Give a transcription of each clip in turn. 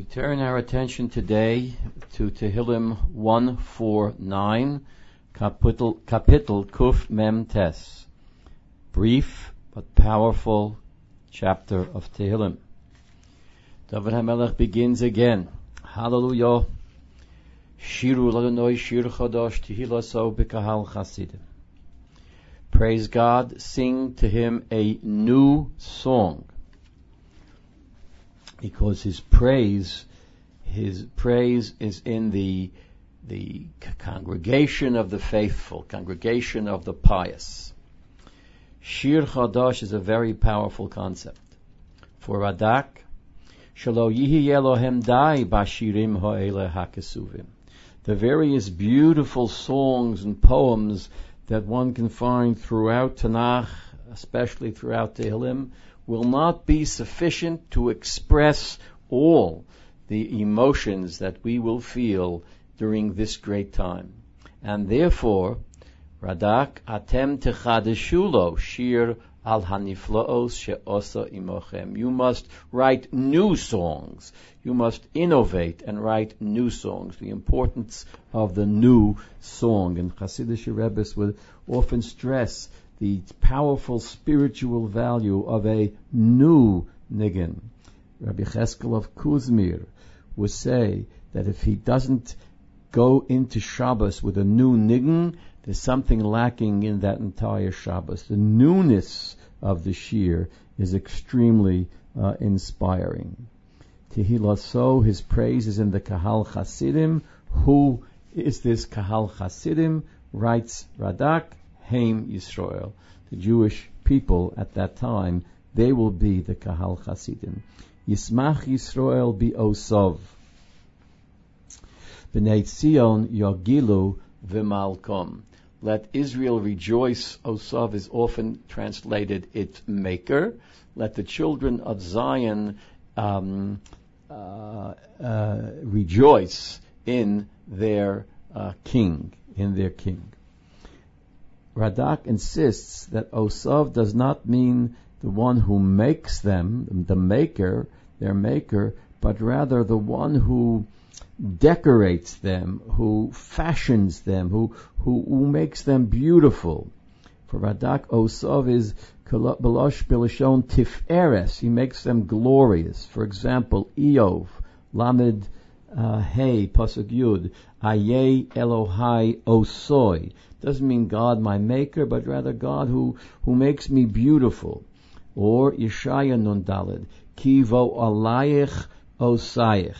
We turn our attention today to Tehillim 149, Kapitel, Kapitel Kuf Mem Tes. Brief but powerful chapter of Tehillim. David HaMelech begins again. Hallelujah. Shiru Ladonoi Shir Chodosh Tehilaso B'Kahal Chasidim. Praise God, sing to Him a new song because his praise, his praise is in the the congregation of the faithful, congregation of the pious. Shir Chadash is a very powerful concept. For Radak, Shalo Yihi Elohem Dai Bashirim Ho'ele Hakesuvim. The various beautiful songs and poems that one can find throughout Tanakh, especially throughout Tehillim, will not be sufficient to express all the emotions that we will feel during this great time. And therefore, Radak atem techadeshulo shir al haniflaos she'osa imochem. You must write new songs. You must innovate and write new songs. The importance of the new song. And Hasidic Rebbe's would often stress the powerful spiritual value of a new niggin. Rabbi Cheskel of Kuzmir would say that if he doesn't go into Shabbos with a new niggin, there's something lacking in that entire Shabbos. The newness of the shir is extremely uh, inspiring. So his praise is in the Kahal Chasidim. Who is this Kahal Chasidim? Writes Radak, Haim Yisrael. The Jewish people at that time, they will be the Kahal Chasidim. Yismach Yisrael bi Osov. B'nai Tzion Yogilu v'malkom. Let Israel rejoice. Osov is often translated its maker. Let the children of Zion um, uh, uh, rejoice in their uh, king, in their king. Radak insists that Osav does not mean the one who makes them, the maker, their maker, but rather the one who decorates them, who fashions them, who, who, who makes them beautiful. For Radak Osav is Belosh Bilashon Tiferes. He makes them glorious. For example, Eov, Lamed uh, Hey, Pasuk Yud, Aye Elohai Osoi. Doesn't mean God my maker, but rather God who, who makes me beautiful. Or Yeshaya Nun Dalid, Kivo Alayich Osayich.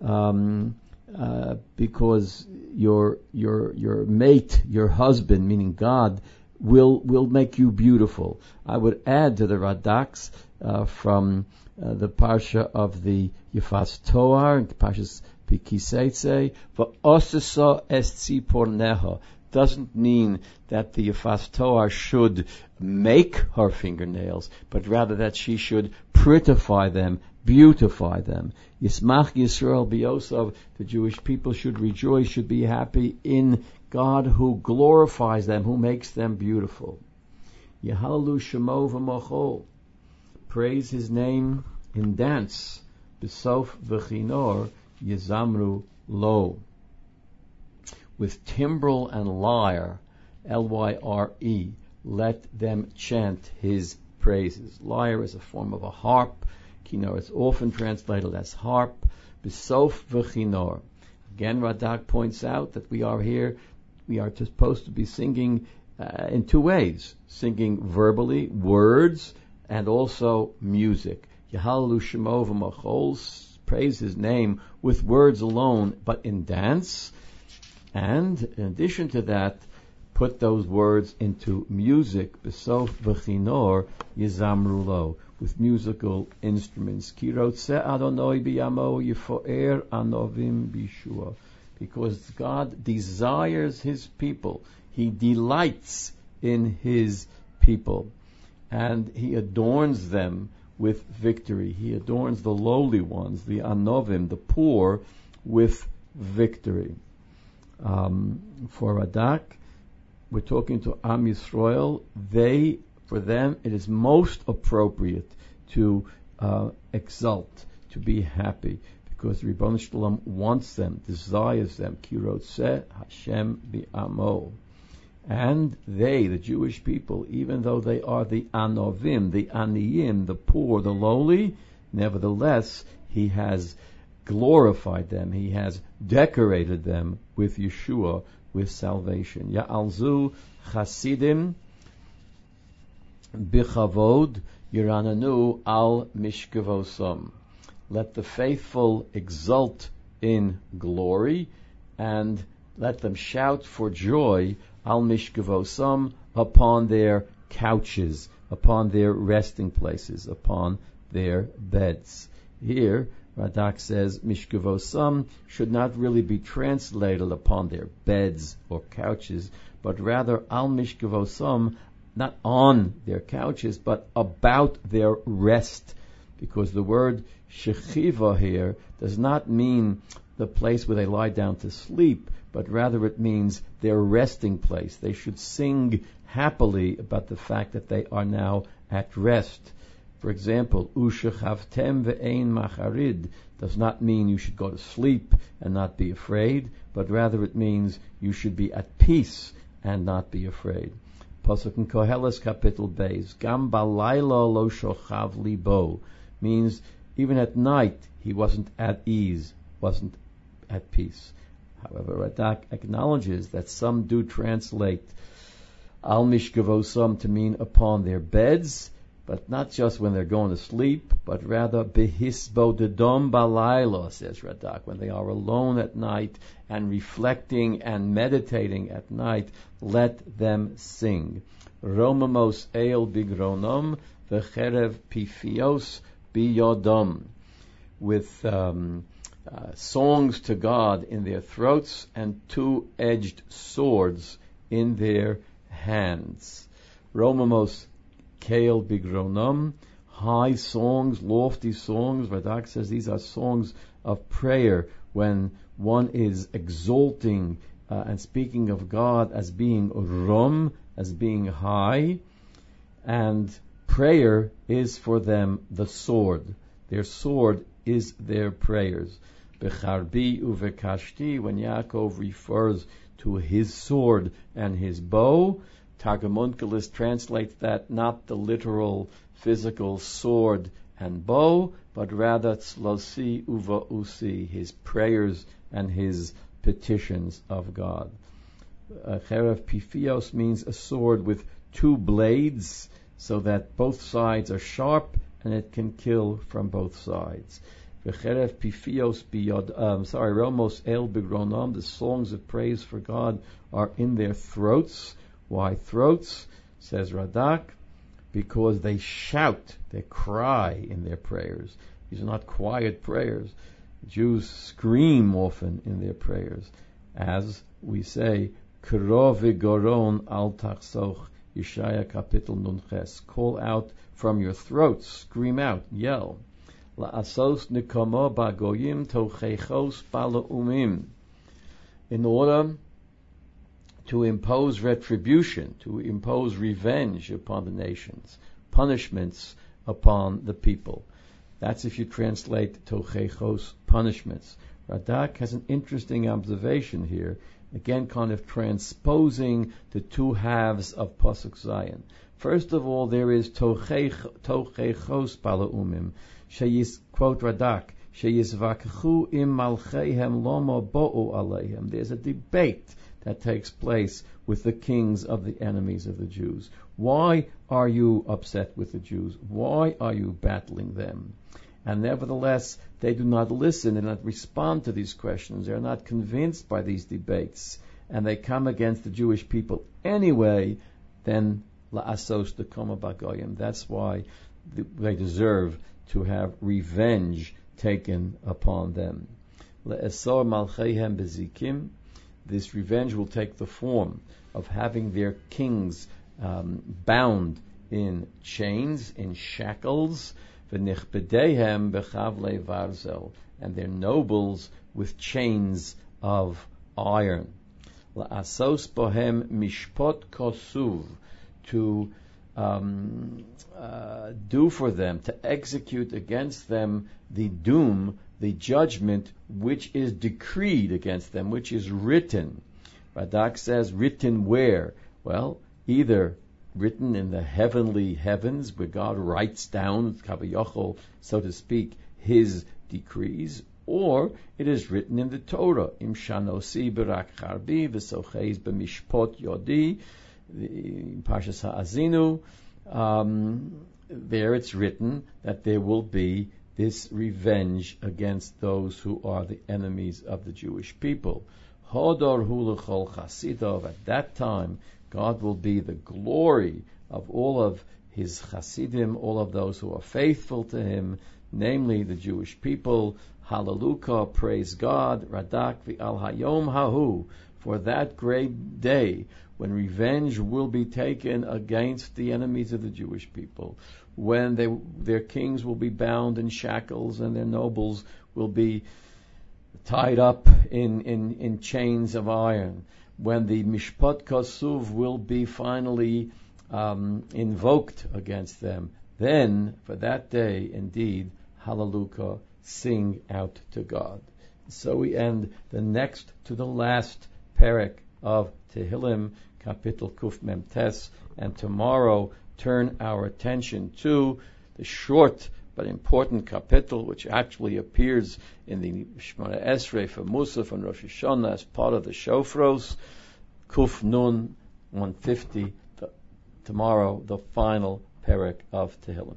Um, uh, because your your your mate, your husband, meaning God, will will make you beautiful. I would add to the Radaks uh, from uh, the parsha of the Yifas Toar, Parshas Pikiseitze, va'osisa es tziporneha doesn't mean that the Toar should make her fingernails, but rather that she should prettify them, beautify them. Yismach Yisrael Biosov, the Jewish people should rejoice, should be happy in God who glorifies them, who makes them beautiful. Yehalu Shemo v'mochol. Praise His name in dance. Besof v'chinor Yizamru lo with timbrel and lyre, L-Y-R-E, let them chant his praises. Lyre is a form of a harp. Kinor is often translated as harp. Besof v'chinor. Again, Radak points out that we are here, we are supposed to be singing uh, in two ways. Singing verbally, words, and also music. Yehalu Shemo v'machol, praise his name with words alone, but in dance and in addition to that, put those words into music, besof v'chinor yizamrulo, with musical instruments. Kirotze Adonai biyamo yifoer anovim bishua. Because God desires His people. He delights in His people. And He adorns them with victory. He adorns the lowly ones, the anovim, the poor, with victory um, for Radak. We're talking to Am Yisrael. They, for them, it is most appropriate to uh, exult, to be happy, because Ribbon Shalom wants them, desires them. Kirotse Hashem bi'amo. And they, the Jewish people, even though they are the anovim, the aniyim, the poor, the lowly, nevertheless, he has glorified them. He has decorated them with Yeshua, with salvation. Ya'alzu chasidim bichavod yirananu al mishkavosam. Let the faithful exult in glory and let them shout for joy al mishkavosam upon their couches, upon their resting places, upon their beds. Here, Radak says mishkavosam should not really be translated upon their beds or couches, but rather al mishkavosam, not on their couches, but about their rest, because the word shechiva here does not mean the place where they lie down to sleep, but rather it means their resting place. They should sing happily about the fact that they are now at rest. For example, ushechavtem ve'ein macharid does not mean you should go to sleep and not be afraid, but rather it means you should be at peace and not be afraid. Pasuk in Koheles Kapitel Beis, Gam balayla lo shochav libo, means even at night he wasn't at ease, wasn't at peace. However, Radak acknowledges that some do translate al mishkavosam to mean upon their beds, but not just when they're going to sleep, but rather behisbodedom balayla, says Radak, when they are alone at night and reflecting and meditating at night, let them sing. Romamos eil bigronom, v'cherev pifios biyodom. With um, uh, songs to God in their throats and two-edged swords in their hands. Romamos Kael Bigronam, high songs, lofty songs. Radak says these are songs of prayer when one is exalting uh, and speaking of God as being Rum, as being high, and prayer is for them the sword. Their sword is their prayers. Becharbi uvekashti, when Yaakov refers to his sword and his bow, Targum translates that not the literal physical sword and bow, but rather tzlosi uva usi, his prayers and his petitions of God. Cherev pifios means a sword with two blades, so that both sides are sharp and it can kill from both sides. V'cherev pifios biyod, um, sorry, Romos el bigronam, the songs of praise for God are in their throats. Why throats? Says Radak, because they shout, they cry in their prayers. These are not quiet prayers. Jews scream often in their prayers, as we say, Krov goron al tachsoch, Yeshaya kapitel nunches. Call out from your throats, scream out, yell. La'asos nikamo bagoyim tochechos umim. In order to impose retribution, to impose revenge upon the nations, punishments upon the people. That's if you translate tochechos, punishments. Radak has an interesting observation here, again kind of transposing the two halves of Pasuk Zayin. First of all, there is tochechos umim, sheyis, quote Radak, sheyizvakchu im malchehem lomo bo'u aleihem. There's a debate that takes place with the kings of the enemies of the Jews. Why are you upset with the Jews? Why are you battling them? And nevertheless, they do not listen and not respond to these questions. They are not convinced by these debates. And they come against the Jewish people anyway, then la'asos dekoma bagoyim. That's why they deserve to have revenge taken upon them. Le'esor malcheihem bezikim. This revenge will take the form of having their kings um, bound in chains, in shackles, and their nobles with chains of iron. La'asos bohem mishpot kosuv, to um, uh, do for them, to execute against them the doom, the judgment which is decreed against them, which is written. Radak says, written where? Well, either written in the heavenly heavens, where God writes down, so to speak, his decrees, or it is written in the Torah, Im shanosi berak charbi v'socheis b'mishpot yodi, Parshas Ha'azinu, um, there it's written that there will be this revenge against those who are the enemies of the Jewish people. Hodor hulachol chasidov. At that time, God will be the glory of all of his chasidim, all of those who are faithful to him, namely the Jewish people. Hallelujah, praise God, Radak v'al hayom hahu, for that great day when revenge will be taken against the enemies of the Jewish people, when they, their kings will be bound in shackles and their nobles will be tied up in, in, in chains of iron, when the Mishpat Kasuv will be finally um, invoked against them, then for that day, indeed, Hallelujah, sing out to God. So we end the next to the last parak of Tehillim, Kapitel Kuf Mem Tes, and tomorrow turn our attention to the short but important kapitel, which actually appears in the Shemona Esrei for Musaf and Rosh Hashanah as part of the Shofros, Kuf Nun 150, the, tomorrow the final parak of Tehillim.